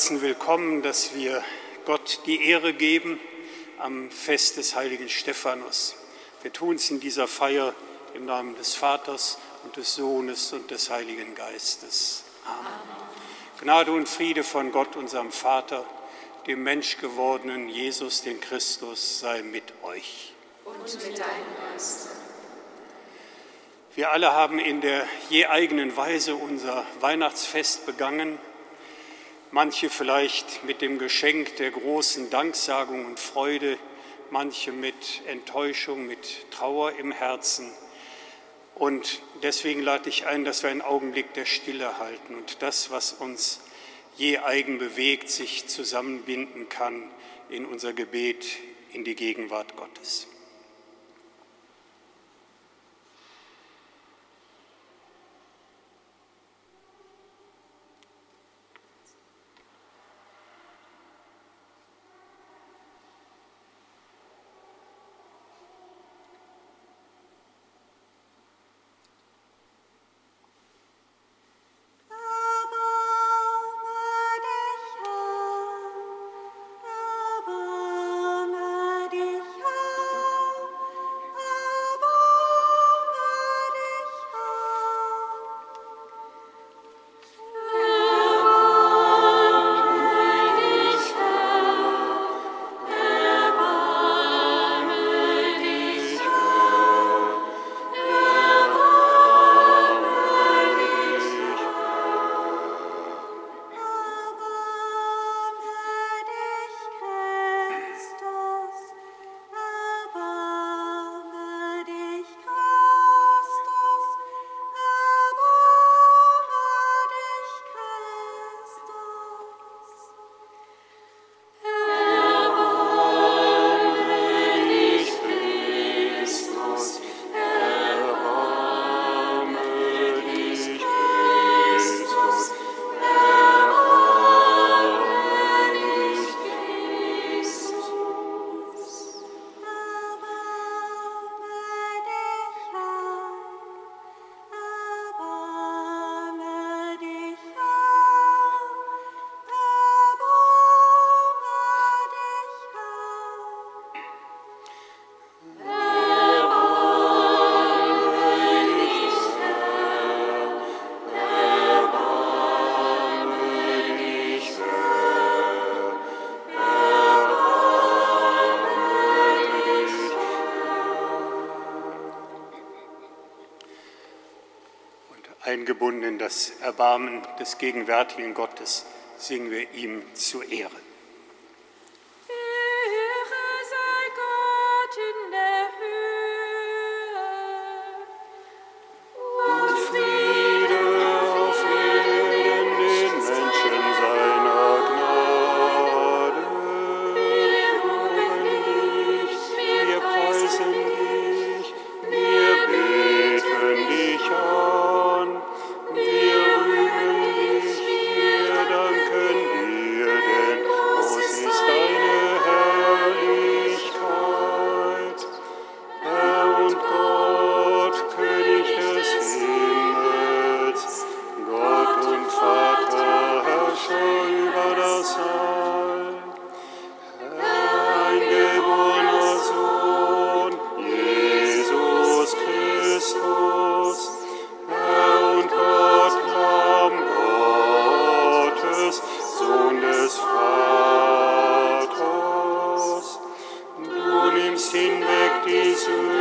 Herzen willkommen, dass wir Gott die Ehre geben am Fest des heiligen Stephanus. Wir tun es in dieser Feier im Namen des Vaters und des Sohnes und des Heiligen Geistes. Amen. Gnade und Friede von Gott, unserem Vater, dem Menschgewordenen Jesus, den Christus, sei mit euch. Und mit deinem Geist. Wir alle haben in der je eigenen Weise unser Weihnachtsfest begangen manche vielleicht mit dem Geschenk der großen Danksagung und Freude, manche mit Enttäuschung, mit Trauer im Herzen. Und deswegen lade ich ein, dass wir einen Augenblick der Stille halten und das, was uns je eigen bewegt, sich zusammenbinden kann in unser Gebet in die Gegenwart Gottes. Ungebundenen das Erbarmen des gegenwärtigen Gottes singen wir ihm zu Ehre. Lasst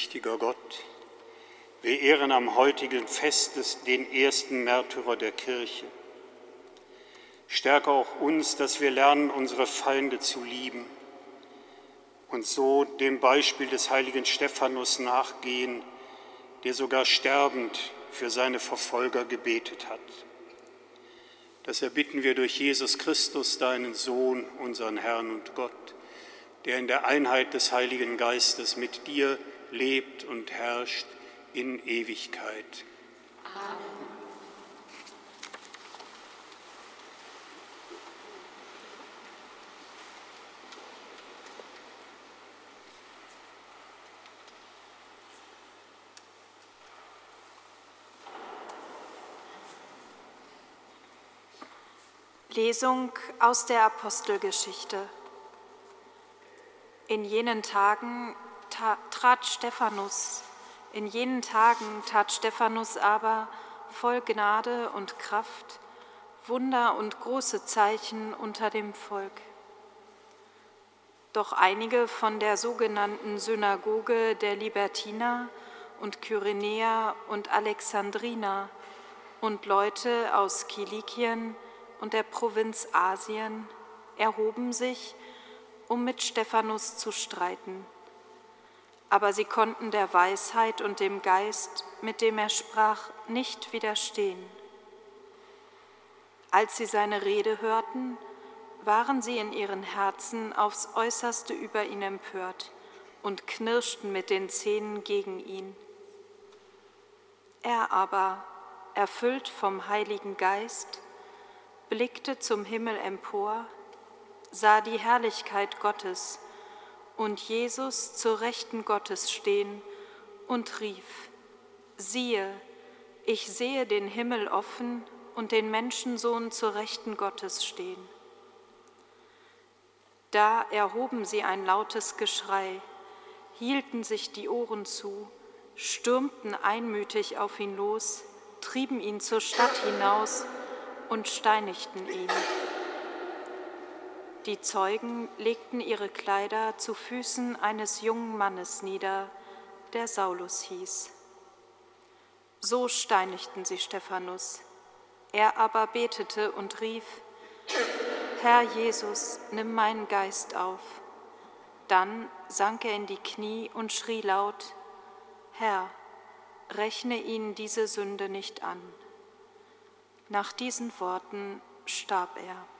Allmächtiger Gott, wir ehren am heutigen Fest den ersten Märtyrer der Kirche. Stärke auch uns, dass wir lernen, unsere Feinde zu lieben und so dem Beispiel des heiligen Stephanus nachgehen, der sogar sterbend für seine Verfolger gebetet hat. Das erbitten wir durch Jesus Christus, deinen Sohn, unseren Herrn und Gott der in der Einheit des Heiligen Geistes mit dir lebt und herrscht in Ewigkeit. Amen. Lesung aus der Apostelgeschichte. In jenen Tagen trat Stephanus, in jenen Tagen tat Stephanus aber voll Gnade und Kraft Wunder und große Zeichen unter dem Volk. Doch einige von der sogenannten Synagoge der Libertiner und Kyrenäer und Alexandriner und Leute aus Kilikien und der Provinz Asien erhoben sich um mit Stephanus zu streiten. Aber sie konnten der Weisheit und dem Geist, mit dem er sprach, nicht widerstehen. Als sie seine Rede hörten, waren sie in ihren Herzen aufs äußerste über ihn empört und knirschten mit den Zähnen gegen ihn. Er aber, erfüllt vom Heiligen Geist, blickte zum Himmel empor, sah die Herrlichkeit Gottes und Jesus zur Rechten Gottes stehen und rief, siehe, ich sehe den Himmel offen und den Menschensohn zur Rechten Gottes stehen. Da erhoben sie ein lautes Geschrei, hielten sich die Ohren zu, stürmten einmütig auf ihn los, trieben ihn zur Stadt hinaus und steinigten ihn. Die Zeugen legten ihre Kleider zu Füßen eines jungen Mannes nieder, der Saulus hieß. So steinigten sie Stephanus. Er aber betete und rief, Herr Jesus, nimm meinen Geist auf. Dann sank er in die Knie und schrie laut, Herr, rechne ihnen diese Sünde nicht an. Nach diesen Worten starb er.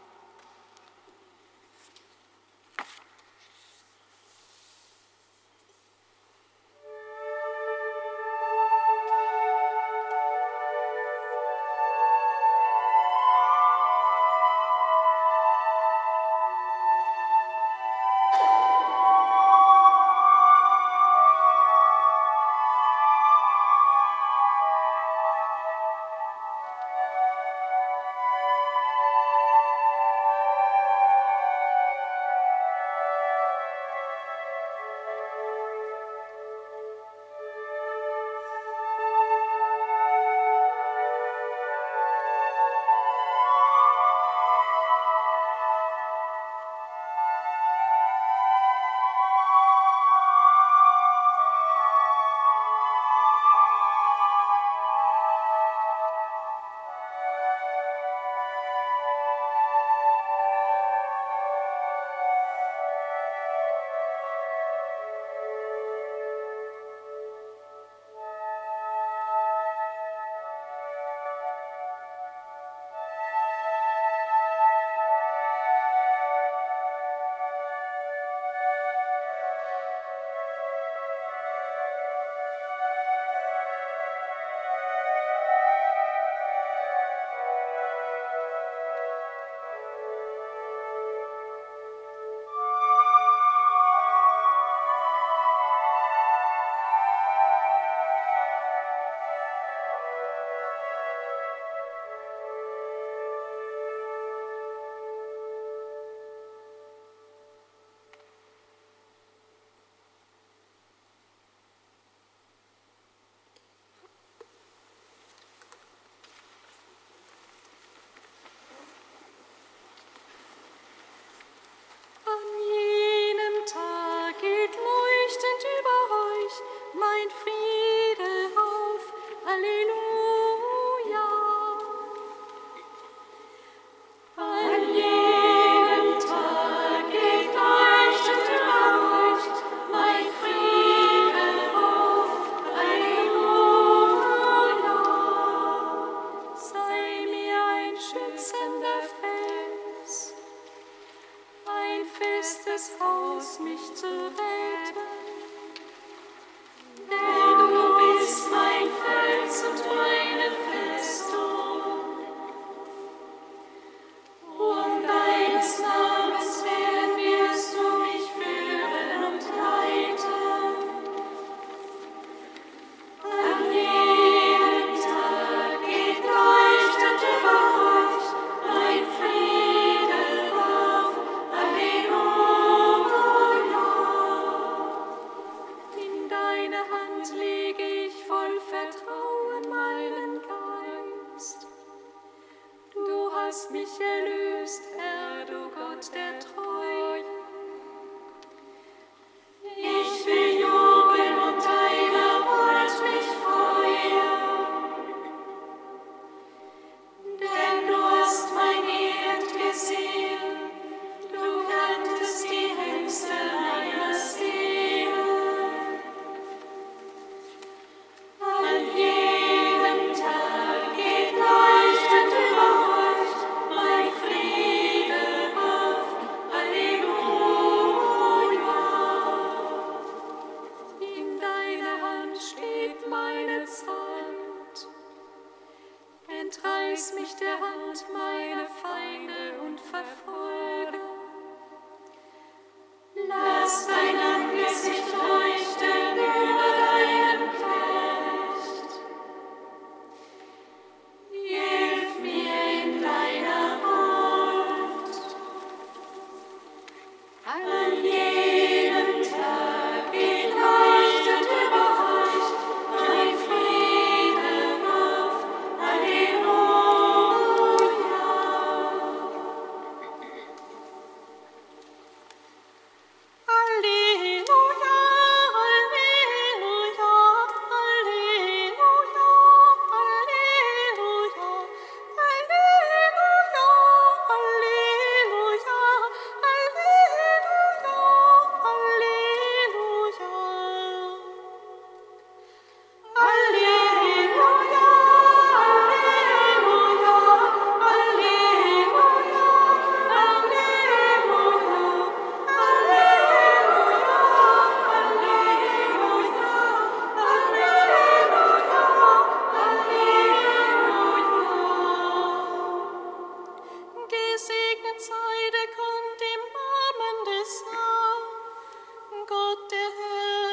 Gesegnet sei der Grund im Namen des Herrn, Gott der Herr.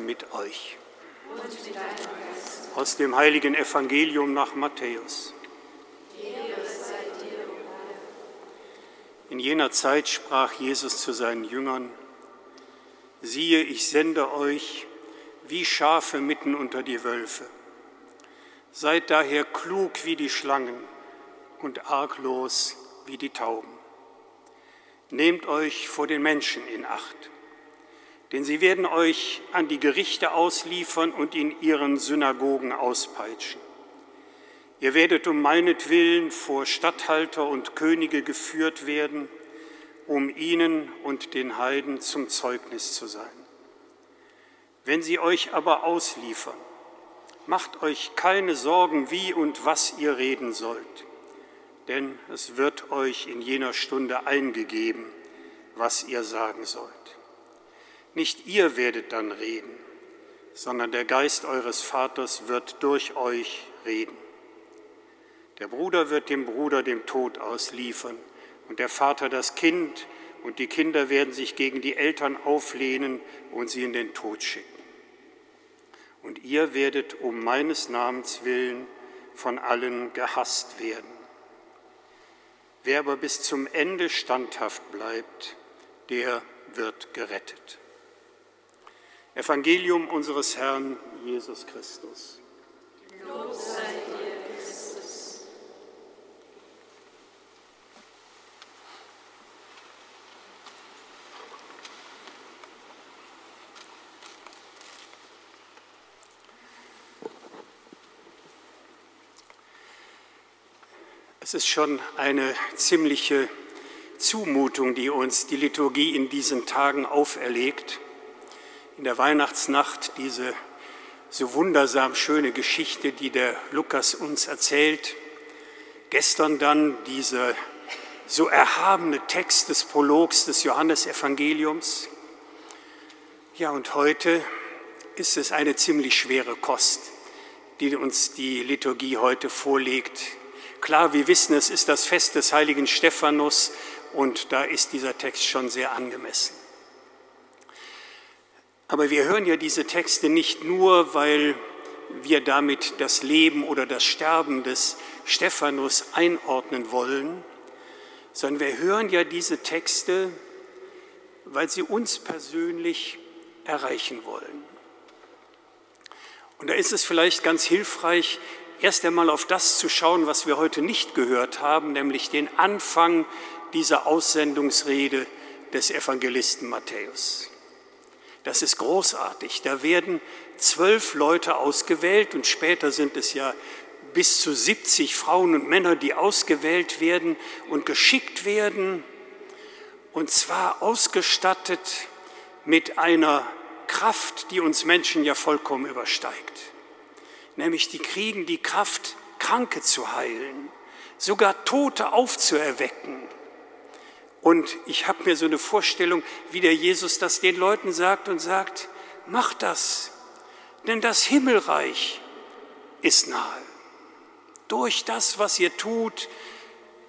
Mit euch. Aus dem heiligen Evangelium nach Matthäus. In jener Zeit sprach Jesus zu seinen Jüngern, siehe, ich sende euch wie Schafe mitten unter die Wölfe. Seid daher klug wie die Schlangen und arglos wie die Tauben. Nehmt euch vor den Menschen in Acht denn sie werden euch an die Gerichte ausliefern und in ihren Synagogen auspeitschen. Ihr werdet um meinetwillen vor Statthalter und Könige geführt werden, um ihnen und den Heiden zum Zeugnis zu sein. Wenn sie euch aber ausliefern, macht euch keine Sorgen, wie und was ihr reden sollt, denn es wird euch in jener Stunde eingegeben, was ihr sagen sollt. Nicht ihr werdet dann reden, sondern der Geist eures Vaters wird durch euch reden. Der Bruder wird dem Bruder dem Tod ausliefern und der Vater das Kind und die Kinder werden sich gegen die Eltern auflehnen und sie in den Tod schicken. Und ihr werdet um meines Namens willen von allen gehasst werden. Wer aber bis zum Ende standhaft bleibt, der wird gerettet. Evangelium unseres Herrn Jesus Christus. Lob sei dir, Christus. Es ist schon eine ziemliche Zumutung, die uns die Liturgie in diesen Tagen auferlegt in der Weihnachtsnacht diese so wundersam schöne Geschichte, die der Lukas uns erzählt. Gestern dann dieser so erhabene Text des Prologs des Johannesevangeliums. Ja, und heute ist es eine ziemlich schwere Kost, die uns die Liturgie heute vorlegt. Klar, wir wissen, es ist das Fest des heiligen Stephanus und da ist dieser Text schon sehr angemessen. Aber wir hören ja diese Texte nicht nur, weil wir damit das Leben oder das Sterben des Stephanus einordnen wollen, sondern wir hören ja diese Texte, weil sie uns persönlich erreichen wollen. Und da ist es vielleicht ganz hilfreich, erst einmal auf das zu schauen, was wir heute nicht gehört haben, nämlich den Anfang dieser Aussendungsrede des Evangelisten Matthäus. Das ist großartig. Da werden zwölf Leute ausgewählt und später sind es ja bis zu 70 Frauen und Männer, die ausgewählt werden und geschickt werden. Und zwar ausgestattet mit einer Kraft, die uns Menschen ja vollkommen übersteigt. Nämlich die kriegen die Kraft, Kranke zu heilen, sogar Tote aufzuerwecken und ich habe mir so eine Vorstellung, wie der Jesus das den Leuten sagt und sagt, macht das, denn das Himmelreich ist nahe. Durch das, was ihr tut,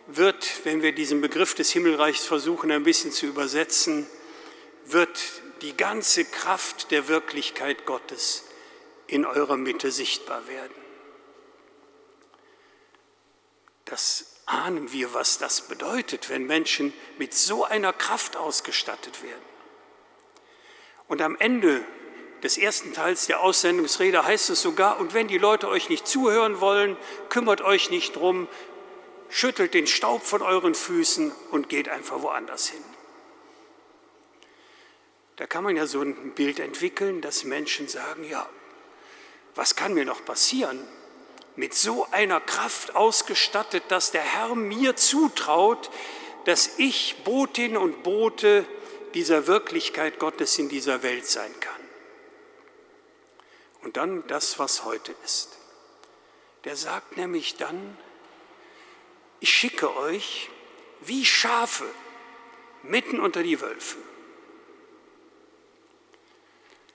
wird, wenn wir diesen Begriff des Himmelreichs versuchen ein bisschen zu übersetzen, wird die ganze Kraft der Wirklichkeit Gottes in eurer Mitte sichtbar werden. Das ahnen wir, was das bedeutet, wenn Menschen mit so einer Kraft ausgestattet werden. Und am Ende des ersten Teils der Aussendungsrede heißt es sogar, und wenn die Leute euch nicht zuhören wollen, kümmert euch nicht drum, schüttelt den Staub von euren Füßen und geht einfach woanders hin. Da kann man ja so ein Bild entwickeln, dass Menschen sagen, ja, was kann mir noch passieren? Mit so einer Kraft ausgestattet, dass der Herr mir zutraut, dass ich Botin und Bote dieser Wirklichkeit Gottes in dieser Welt sein kann. Und dann das, was heute ist. Der sagt nämlich dann, ich schicke euch wie Schafe mitten unter die Wölfe.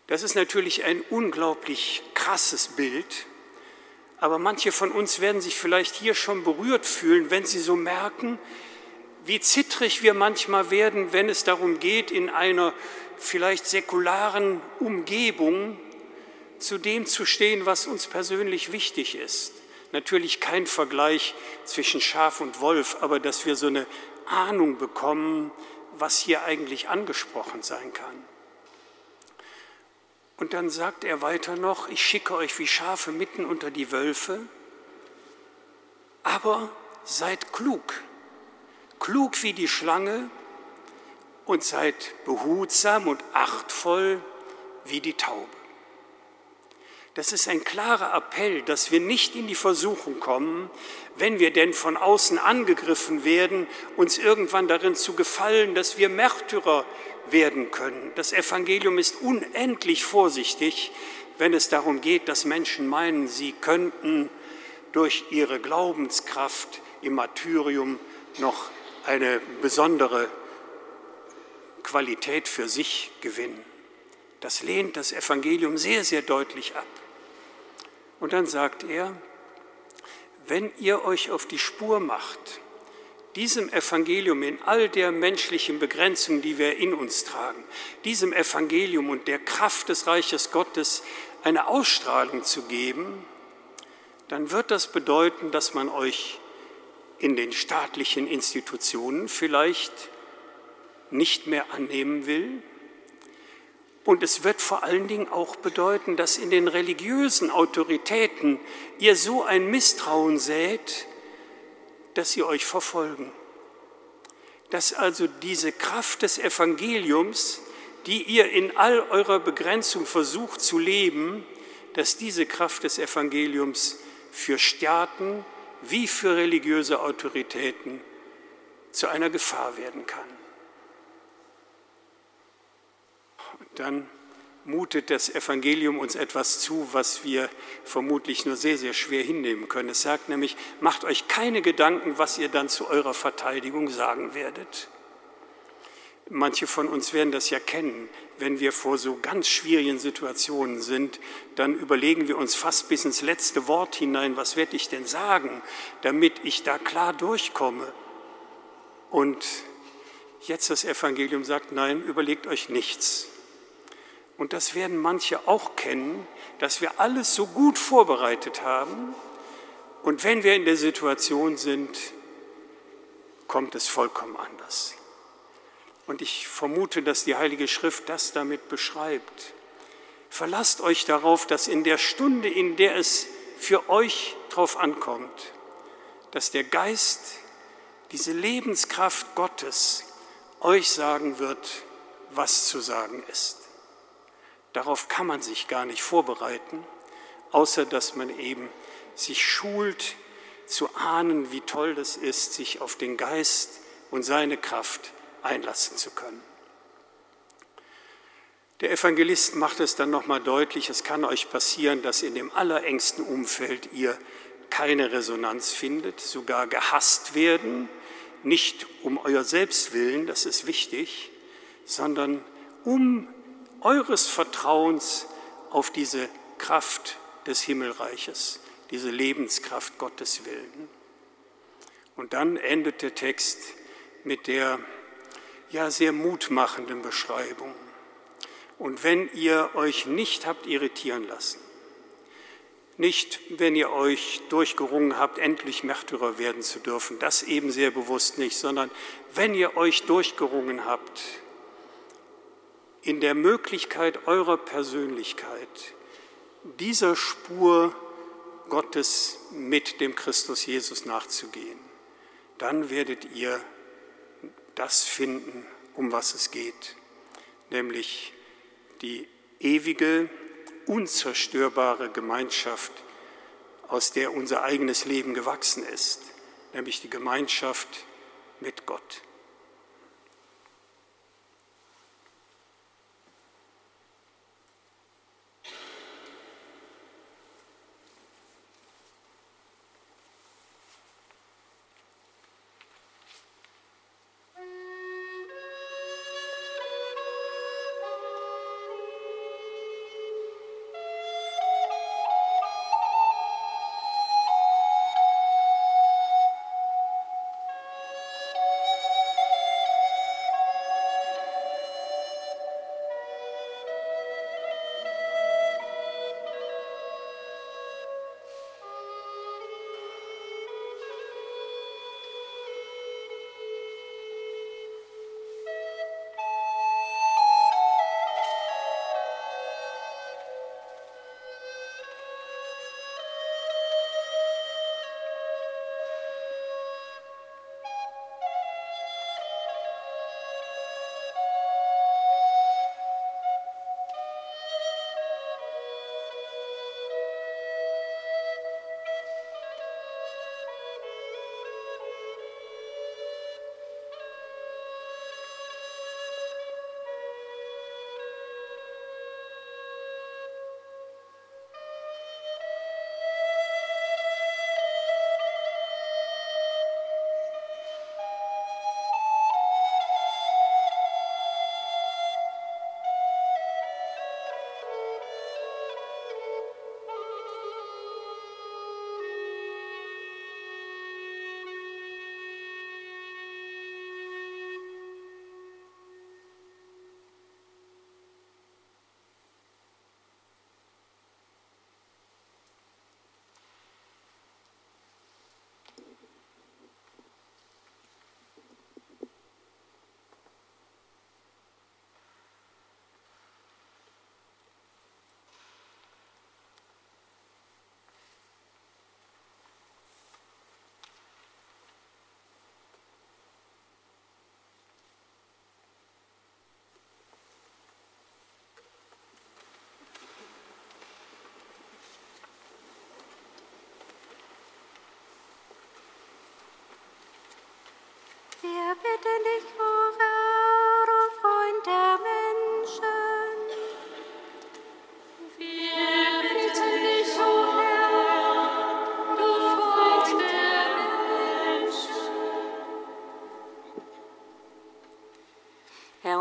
Das ist natürlich ein unglaublich krasses Bild, aber manche von uns werden sich vielleicht hier schon berührt fühlen, wenn sie so merken, wie zittrig wir manchmal werden, wenn es darum geht, in einer vielleicht säkularen Umgebung zu dem zu stehen, was uns persönlich wichtig ist. Natürlich kein Vergleich zwischen Schaf und Wolf, aber dass wir so eine Ahnung bekommen, was hier eigentlich angesprochen sein kann. Und dann sagt er weiter noch, ich schicke euch wie Schafe mitten unter die Wölfe, aber seid klug, klug wie die Schlange und seid behutsam und achtvoll wie die Taube. Das ist ein klarer Appell, dass wir nicht in die Versuchung kommen, wenn wir denn von außen angegriffen werden, uns irgendwann darin zu gefallen, dass wir Märtyrer werden können. Das Evangelium ist unendlich vorsichtig, wenn es darum geht, dass Menschen meinen, sie könnten durch ihre Glaubenskraft im Martyrium noch eine besondere Qualität für sich gewinnen. Das lehnt das Evangelium sehr, sehr deutlich ab. Und dann sagt er, wenn ihr euch auf die Spur macht, diesem Evangelium in all der menschlichen Begrenzung, die wir in uns tragen, diesem Evangelium und der Kraft des Reiches Gottes eine Ausstrahlung zu geben, dann wird das bedeuten, dass man euch in den staatlichen Institutionen vielleicht nicht mehr annehmen will, und es wird vor allen Dingen auch bedeuten, dass in den religiösen Autoritäten ihr so ein Misstrauen sät, dass sie euch verfolgen. Dass also diese Kraft des Evangeliums, die ihr in all eurer Begrenzung versucht zu leben, dass diese Kraft des Evangeliums für Staaten wie für religiöse Autoritäten zu einer Gefahr werden kann. dann mutet das Evangelium uns etwas zu, was wir vermutlich nur sehr, sehr schwer hinnehmen können. Es sagt nämlich, macht euch keine Gedanken, was ihr dann zu eurer Verteidigung sagen werdet. Manche von uns werden das ja kennen. Wenn wir vor so ganz schwierigen Situationen sind, dann überlegen wir uns fast bis ins letzte Wort hinein, was werde ich denn sagen, damit ich da klar durchkomme. Und jetzt das Evangelium sagt, nein, überlegt euch nichts und das werden manche auch kennen, dass wir alles so gut vorbereitet haben und wenn wir in der Situation sind, kommt es vollkommen anders. Und ich vermute, dass die Heilige Schrift das damit beschreibt. Verlasst euch darauf, dass in der Stunde, in der es für euch drauf ankommt, dass der Geist, diese Lebenskraft Gottes euch sagen wird, was zu sagen ist. Darauf kann man sich gar nicht vorbereiten, außer dass man eben sich schult zu ahnen, wie toll das ist, sich auf den Geist und seine Kraft einlassen zu können. Der Evangelist macht es dann nochmal deutlich, es kann euch passieren, dass in dem allerengsten Umfeld ihr keine Resonanz findet, sogar gehasst werden, nicht um euer Selbstwillen, das ist wichtig, sondern um eures Vertrauens auf diese Kraft des Himmelreiches, diese Lebenskraft Gottes Willen. Und dann endet der Text mit der ja sehr mutmachenden Beschreibung. Und wenn ihr euch nicht habt irritieren lassen, nicht wenn ihr euch durchgerungen habt, endlich Märtyrer werden zu dürfen, das eben sehr bewusst nicht, sondern wenn ihr euch durchgerungen habt, in der Möglichkeit eurer Persönlichkeit dieser Spur Gottes mit dem Christus Jesus nachzugehen, dann werdet ihr das finden, um was es geht, nämlich die ewige, unzerstörbare Gemeinschaft, aus der unser eigenes Leben gewachsen ist, nämlich die Gemeinschaft mit Gott.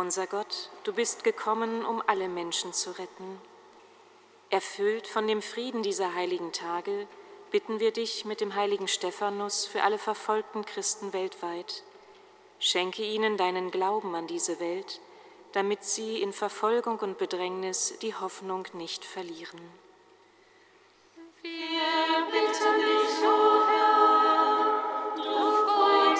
Unser Gott, du bist gekommen, um alle Menschen zu retten. Erfüllt von dem Frieden dieser heiligen Tage, bitten wir dich mit dem heiligen Stephanus für alle verfolgten Christen weltweit. Schenke ihnen deinen Glauben an diese Welt, damit sie in Verfolgung und Bedrängnis die Hoffnung nicht verlieren. Wir bitten dich, o Herr, du Freund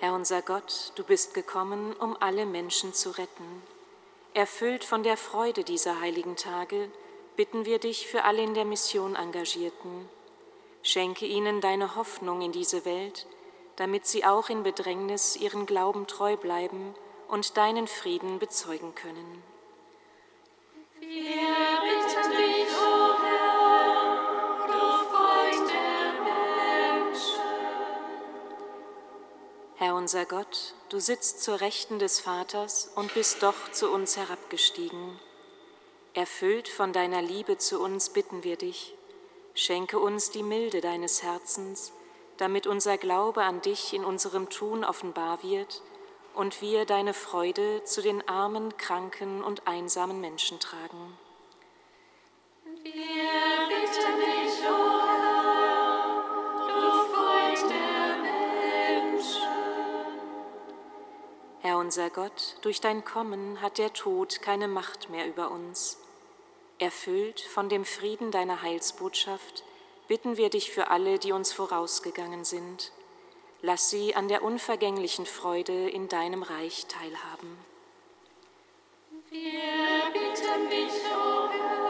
Herr unser Gott, du bist gekommen, um alle Menschen zu retten. Erfüllt von der Freude dieser heiligen Tage, bitten wir dich für alle in der Mission Engagierten. Schenke ihnen deine Hoffnung in diese Welt, damit sie auch in Bedrängnis ihren Glauben treu bleiben und deinen Frieden bezeugen können. Wir bitten dich, o Herr, du Freund der Menschen. Herr unser Gott, du sitzt zur Rechten des Vaters und bist doch zu uns herabgestiegen. Erfüllt von deiner Liebe zu uns bitten wir dich, schenke uns die Milde deines Herzens, damit unser Glaube an dich in unserem Tun offenbar wird und wir deine Freude zu den armen, kranken und einsamen Menschen tragen. Wir bitten dich, o Herr, du Freund der Menschen. Herr unser Gott, durch dein Kommen hat der Tod keine Macht mehr über uns. Erfüllt von dem Frieden deiner Heilsbotschaft, bitten wir dich für alle, die uns vorausgegangen sind. Lass sie an der unvergänglichen Freude in deinem Reich teilhaben. Wir bitten dich, o Herr,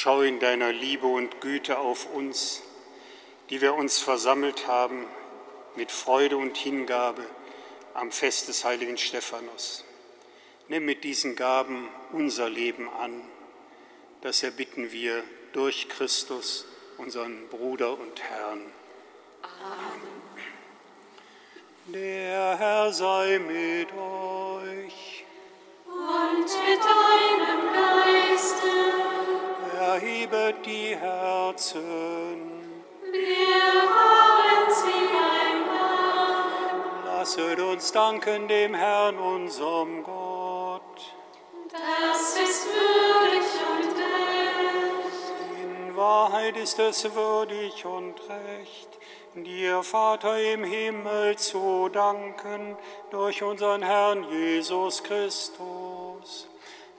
schau in deiner Liebe und Güte auf uns, die wir uns versammelt haben mit Freude und Hingabe am Fest des heiligen Stephanus. Nimm mit diesen Gaben unser Leben an. Das erbitten wir durch Christus, unseren Bruder und Herrn. Amen. Der Herr sei mit euch. Und mit deinem Geiste, Erhebet die Herzen. wir haben sie einmal. Lasset uns danken dem Herrn, unserem Gott. Das ist würdig und recht. In Wahrheit ist es würdig und recht, dir, Vater im Himmel, zu danken durch unseren Herrn Jesus Christus.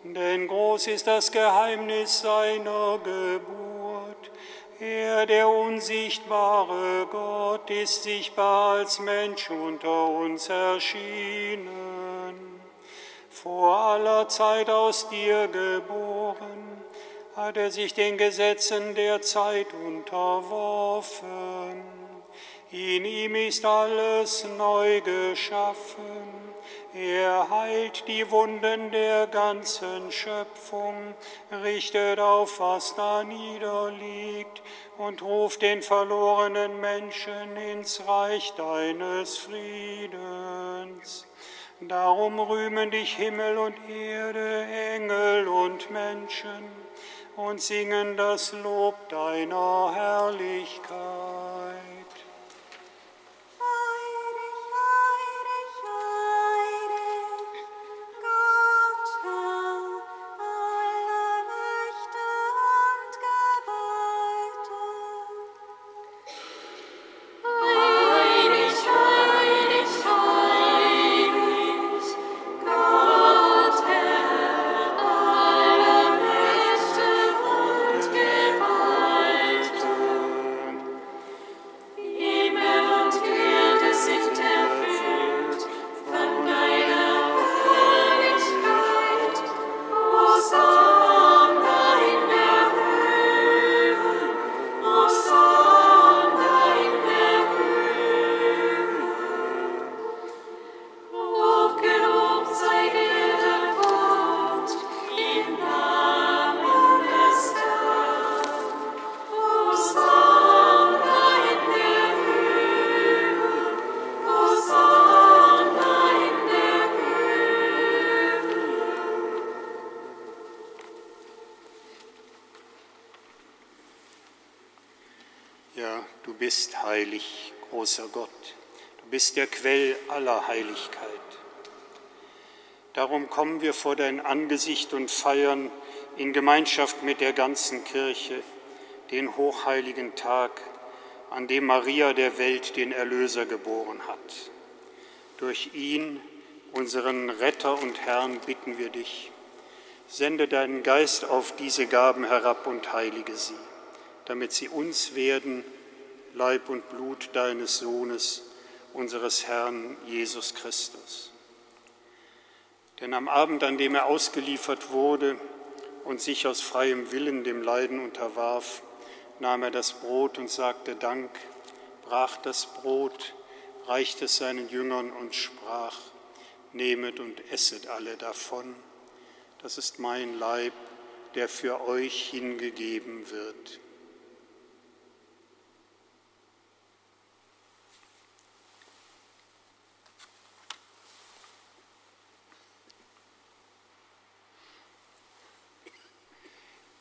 Denn groß ist das Geheimnis seiner Geburt. Er, der unsichtbare Gott, ist sichtbar als Mensch unter uns erschienen. Vor aller Zeit aus dir geboren, hat er sich den Gesetzen der Zeit unterworfen. In ihm ist alles neu geschaffen. Er heilt die Wunden der ganzen Schöpfung, richtet auf, was da niederliegt und ruft den verlorenen Menschen ins Reich deines Friedens. Darum rühmen dich Himmel und Erde, Engel und Menschen und singen das Lob deiner Herrlichkeit. Großer Gott. Du bist der Quell aller Heiligkeit. Darum kommen wir vor dein Angesicht und feiern in Gemeinschaft mit der ganzen Kirche den hochheiligen Tag, an dem Maria der Welt den Erlöser geboren hat. Durch ihn, unseren Retter und Herrn, bitten wir dich, sende deinen Geist auf diese Gaben herab und heilige sie damit sie uns werden, Leib und Blut deines Sohnes, unseres Herrn Jesus Christus. Denn am Abend, an dem er ausgeliefert wurde und sich aus freiem Willen dem Leiden unterwarf, nahm er das Brot und sagte Dank, brach das Brot, reichte es seinen Jüngern und sprach, Nehmet und esset alle davon. Das ist mein Leib, der für euch hingegeben wird.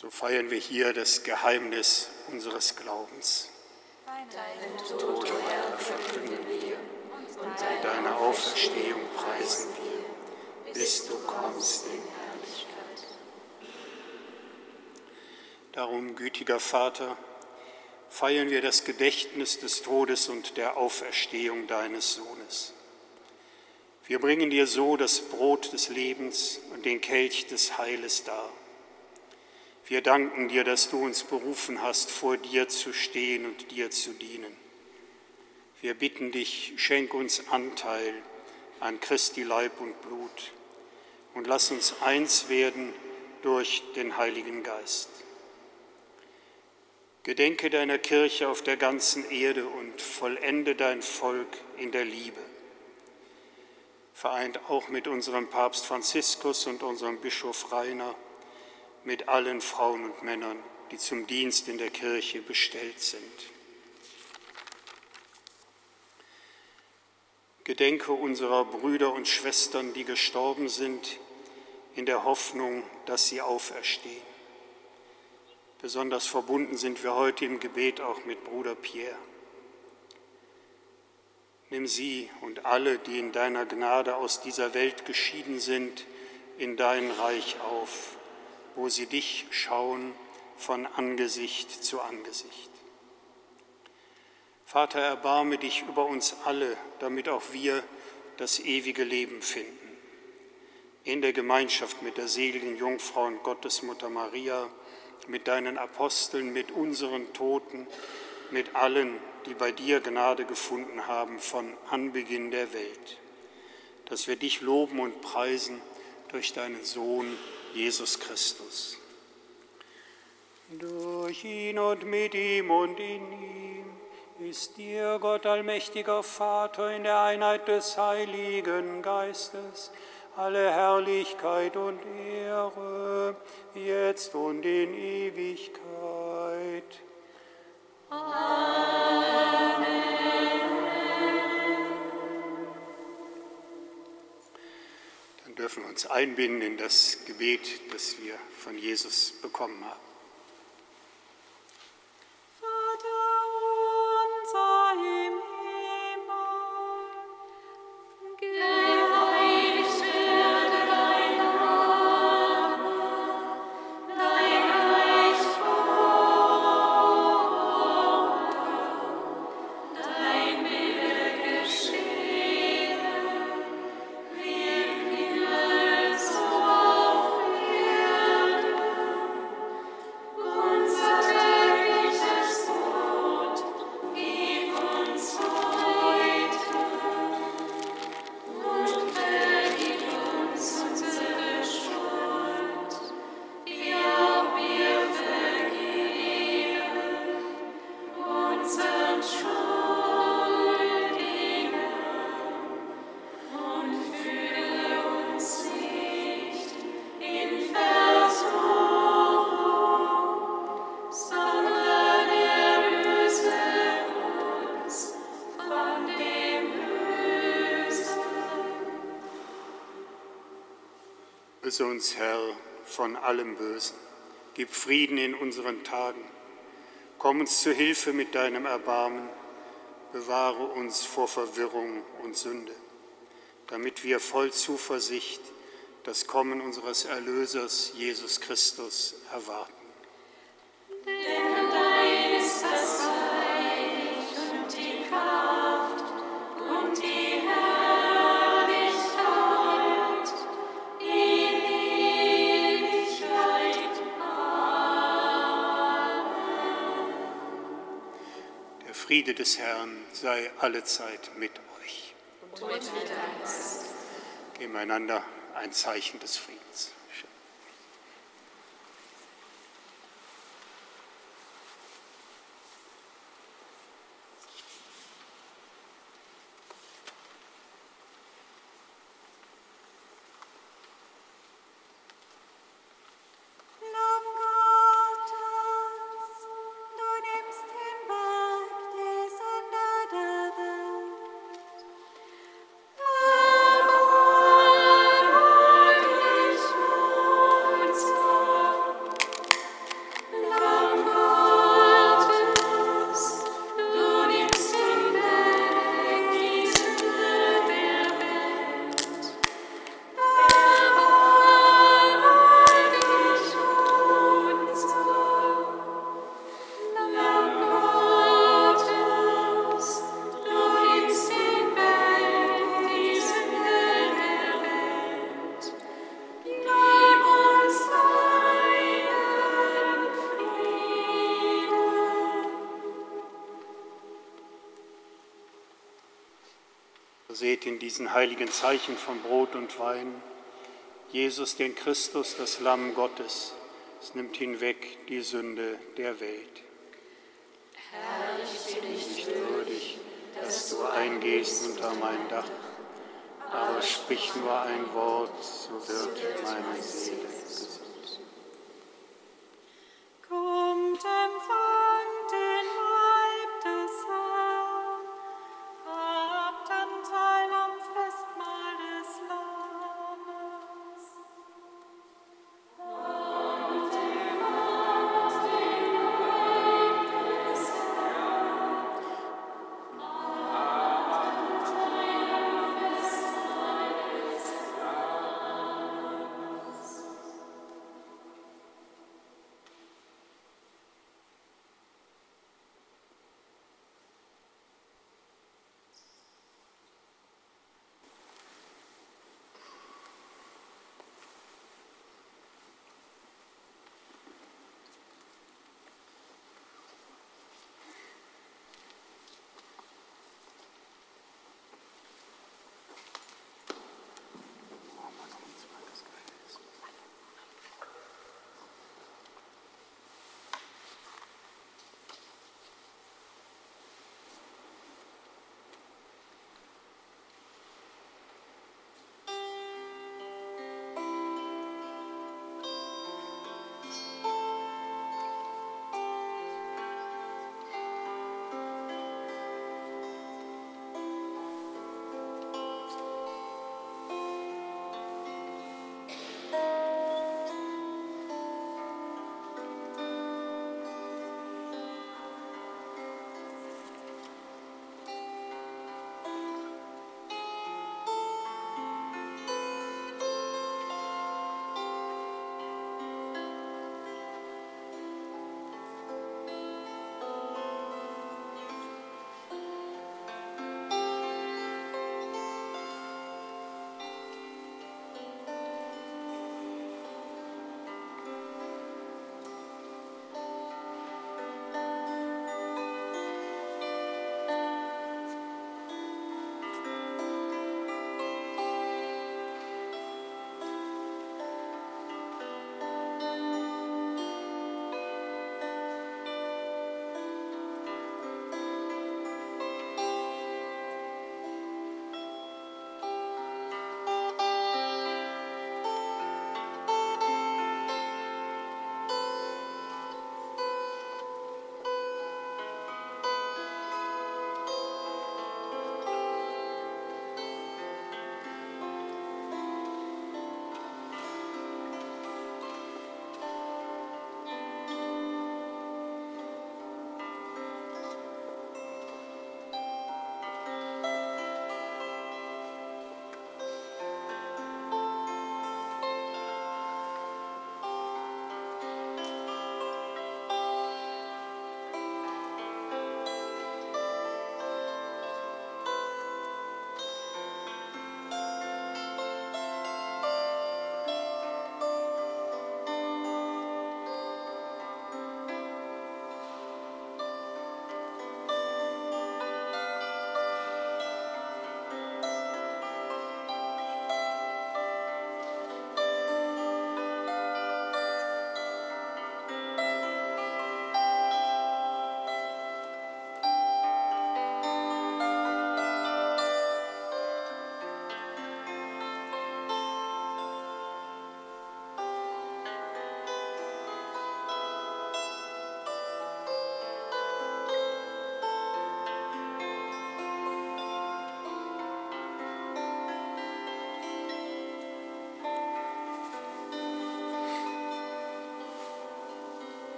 So feiern wir hier das Geheimnis unseres Glaubens. Deine Auferstehung preisen wir, bis du kommst in Herrlichkeit. Darum, gütiger Vater, feiern wir das Gedächtnis des Todes und der Auferstehung deines Sohnes. Wir bringen dir so das Brot des Lebens und den Kelch des Heiles dar. Wir danken dir, dass du uns berufen hast, vor dir zu stehen und dir zu dienen. Wir bitten dich, schenk uns Anteil an Christi Leib und Blut und lass uns eins werden durch den Heiligen Geist. Gedenke deiner Kirche auf der ganzen Erde und vollende dein Volk in der Liebe. Vereint auch mit unserem Papst Franziskus und unserem Bischof Rainer, mit allen Frauen und Männern, die zum Dienst in der Kirche bestellt sind. Gedenke unserer Brüder und Schwestern, die gestorben sind, in der Hoffnung, dass sie auferstehen. Besonders verbunden sind wir heute im Gebet auch mit Bruder Pierre. Nimm sie und alle, die in deiner Gnade aus dieser Welt geschieden sind, in dein Reich auf, wo sie dich schauen von Angesicht zu Angesicht. Vater, erbarme dich über uns alle, damit auch wir das ewige Leben finden. In der Gemeinschaft mit der seligen Jungfrau und Gottesmutter Maria, mit deinen Aposteln, mit unseren Toten, mit allen, die bei dir Gnade gefunden haben von Anbeginn der Welt, dass wir dich loben und preisen durch deinen Sohn Jesus Christus. Durch ihn und mit ihm und in ihm ist dir, Gott allmächtiger Vater, in der Einheit des Heiligen Geistes, alle Herrlichkeit und Ehre, jetzt und in Ewigkeit. Dürfen uns einbinden in das Gebet, das wir von Jesus bekommen haben. Löse uns, Herr, von allem Bösen. Gib Frieden in unseren Tagen. Komm uns zu Hilfe mit deinem Erbarmen. Bewahre uns vor Verwirrung und Sünde, damit wir voll Zuversicht das Kommen unseres Erlösers Jesus Christus erwarten. Des Herrn sei allezeit mit euch. Geben wir einander ein Zeichen des Friedens. Seht in diesen heiligen Zeichen von Brot und Wein Jesus, den Christus, das Lamm Gottes. Es nimmt hinweg die Sünde der Welt. Herr, ich bin nicht würdig, dass du eingehst unter mein Dach, aber sprich nur ein Wort, so wird meine Seele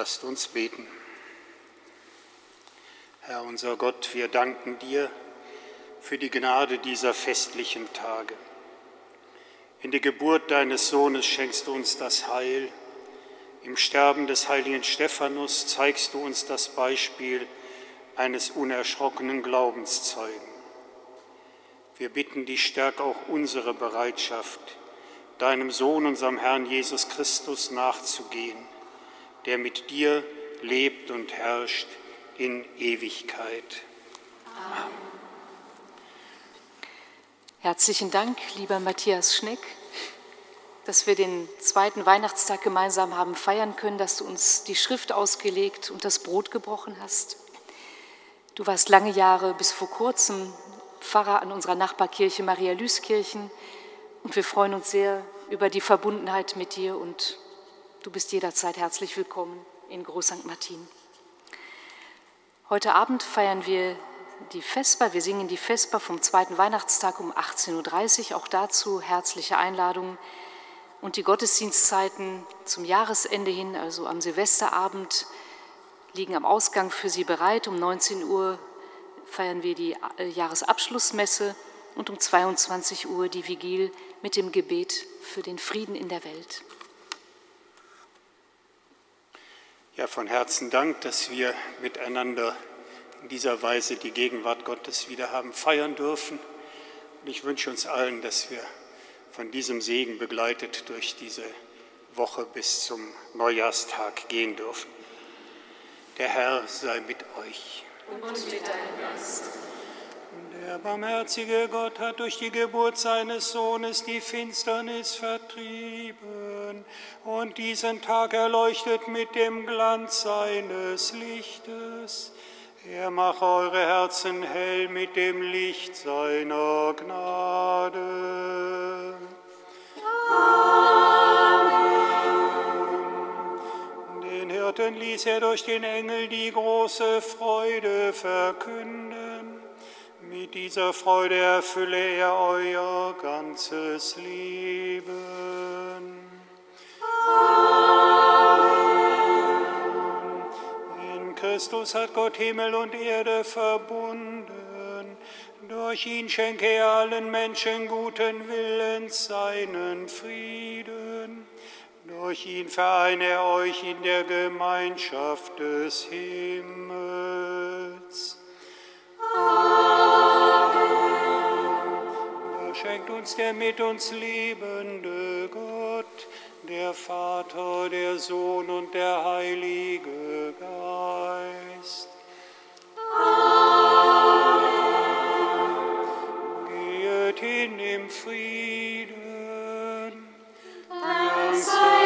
Lasst uns beten. Herr unser Gott, wir danken dir für die Gnade dieser festlichen Tage. In der Geburt deines Sohnes schenkst du uns das Heil. Im Sterben des heiligen Stephanus zeigst du uns das Beispiel eines unerschrockenen Glaubenszeugen. Wir bitten dich, stärk auch unsere Bereitschaft, deinem Sohn, unserem Herrn Jesus Christus nachzugehen der mit dir lebt und herrscht in Ewigkeit. Amen. Herzlichen Dank, lieber Matthias Schneck, dass wir den zweiten Weihnachtstag gemeinsam haben feiern können, dass du uns die Schrift ausgelegt und das Brot gebrochen hast. Du warst lange Jahre bis vor kurzem Pfarrer an unserer Nachbarkirche Maria Lüskirchen und wir freuen uns sehr über die Verbundenheit mit dir und Du bist jederzeit herzlich willkommen in Groß St. Martin. Heute Abend feiern wir die Vesper. Wir singen die Vesper vom zweiten Weihnachtstag um 18.30 Uhr. Auch dazu herzliche Einladungen. Und die Gottesdienstzeiten zum Jahresende hin, also am Silvesterabend, liegen am Ausgang für Sie bereit. Um 19 Uhr feiern wir die äh, Jahresabschlussmesse und um 22 Uhr die Vigil mit dem Gebet für den Frieden in der Welt. Ja, von Herzen Dank, dass wir miteinander in dieser Weise die Gegenwart Gottes wieder haben feiern dürfen. Und ich wünsche uns allen, dass wir von diesem Segen begleitet durch diese Woche bis zum Neujahrstag gehen dürfen. Der Herr sei mit euch. Und mit deinem Geist. Der barmherzige Gott hat durch die Geburt seines Sohnes die Finsternis vertrieben und diesen Tag erleuchtet mit dem Glanz seines Lichtes. Er mache eure Herzen hell mit dem Licht seiner Gnade. Amen. Den Hirten ließ er durch den Engel die große Freude verkünden. Mit dieser Freude erfülle er euer ganzes Leben. Amen. In Christus hat Gott Himmel und Erde verbunden. Durch ihn schenke er allen Menschen guten Willens seinen Frieden. Durch ihn vereine er euch in der Gemeinschaft des Himmels schenkt uns der mit uns liebende Gott, der Vater, der Sohn und der Heilige Geist. Amen. Geht hin im Frieden. Dank sei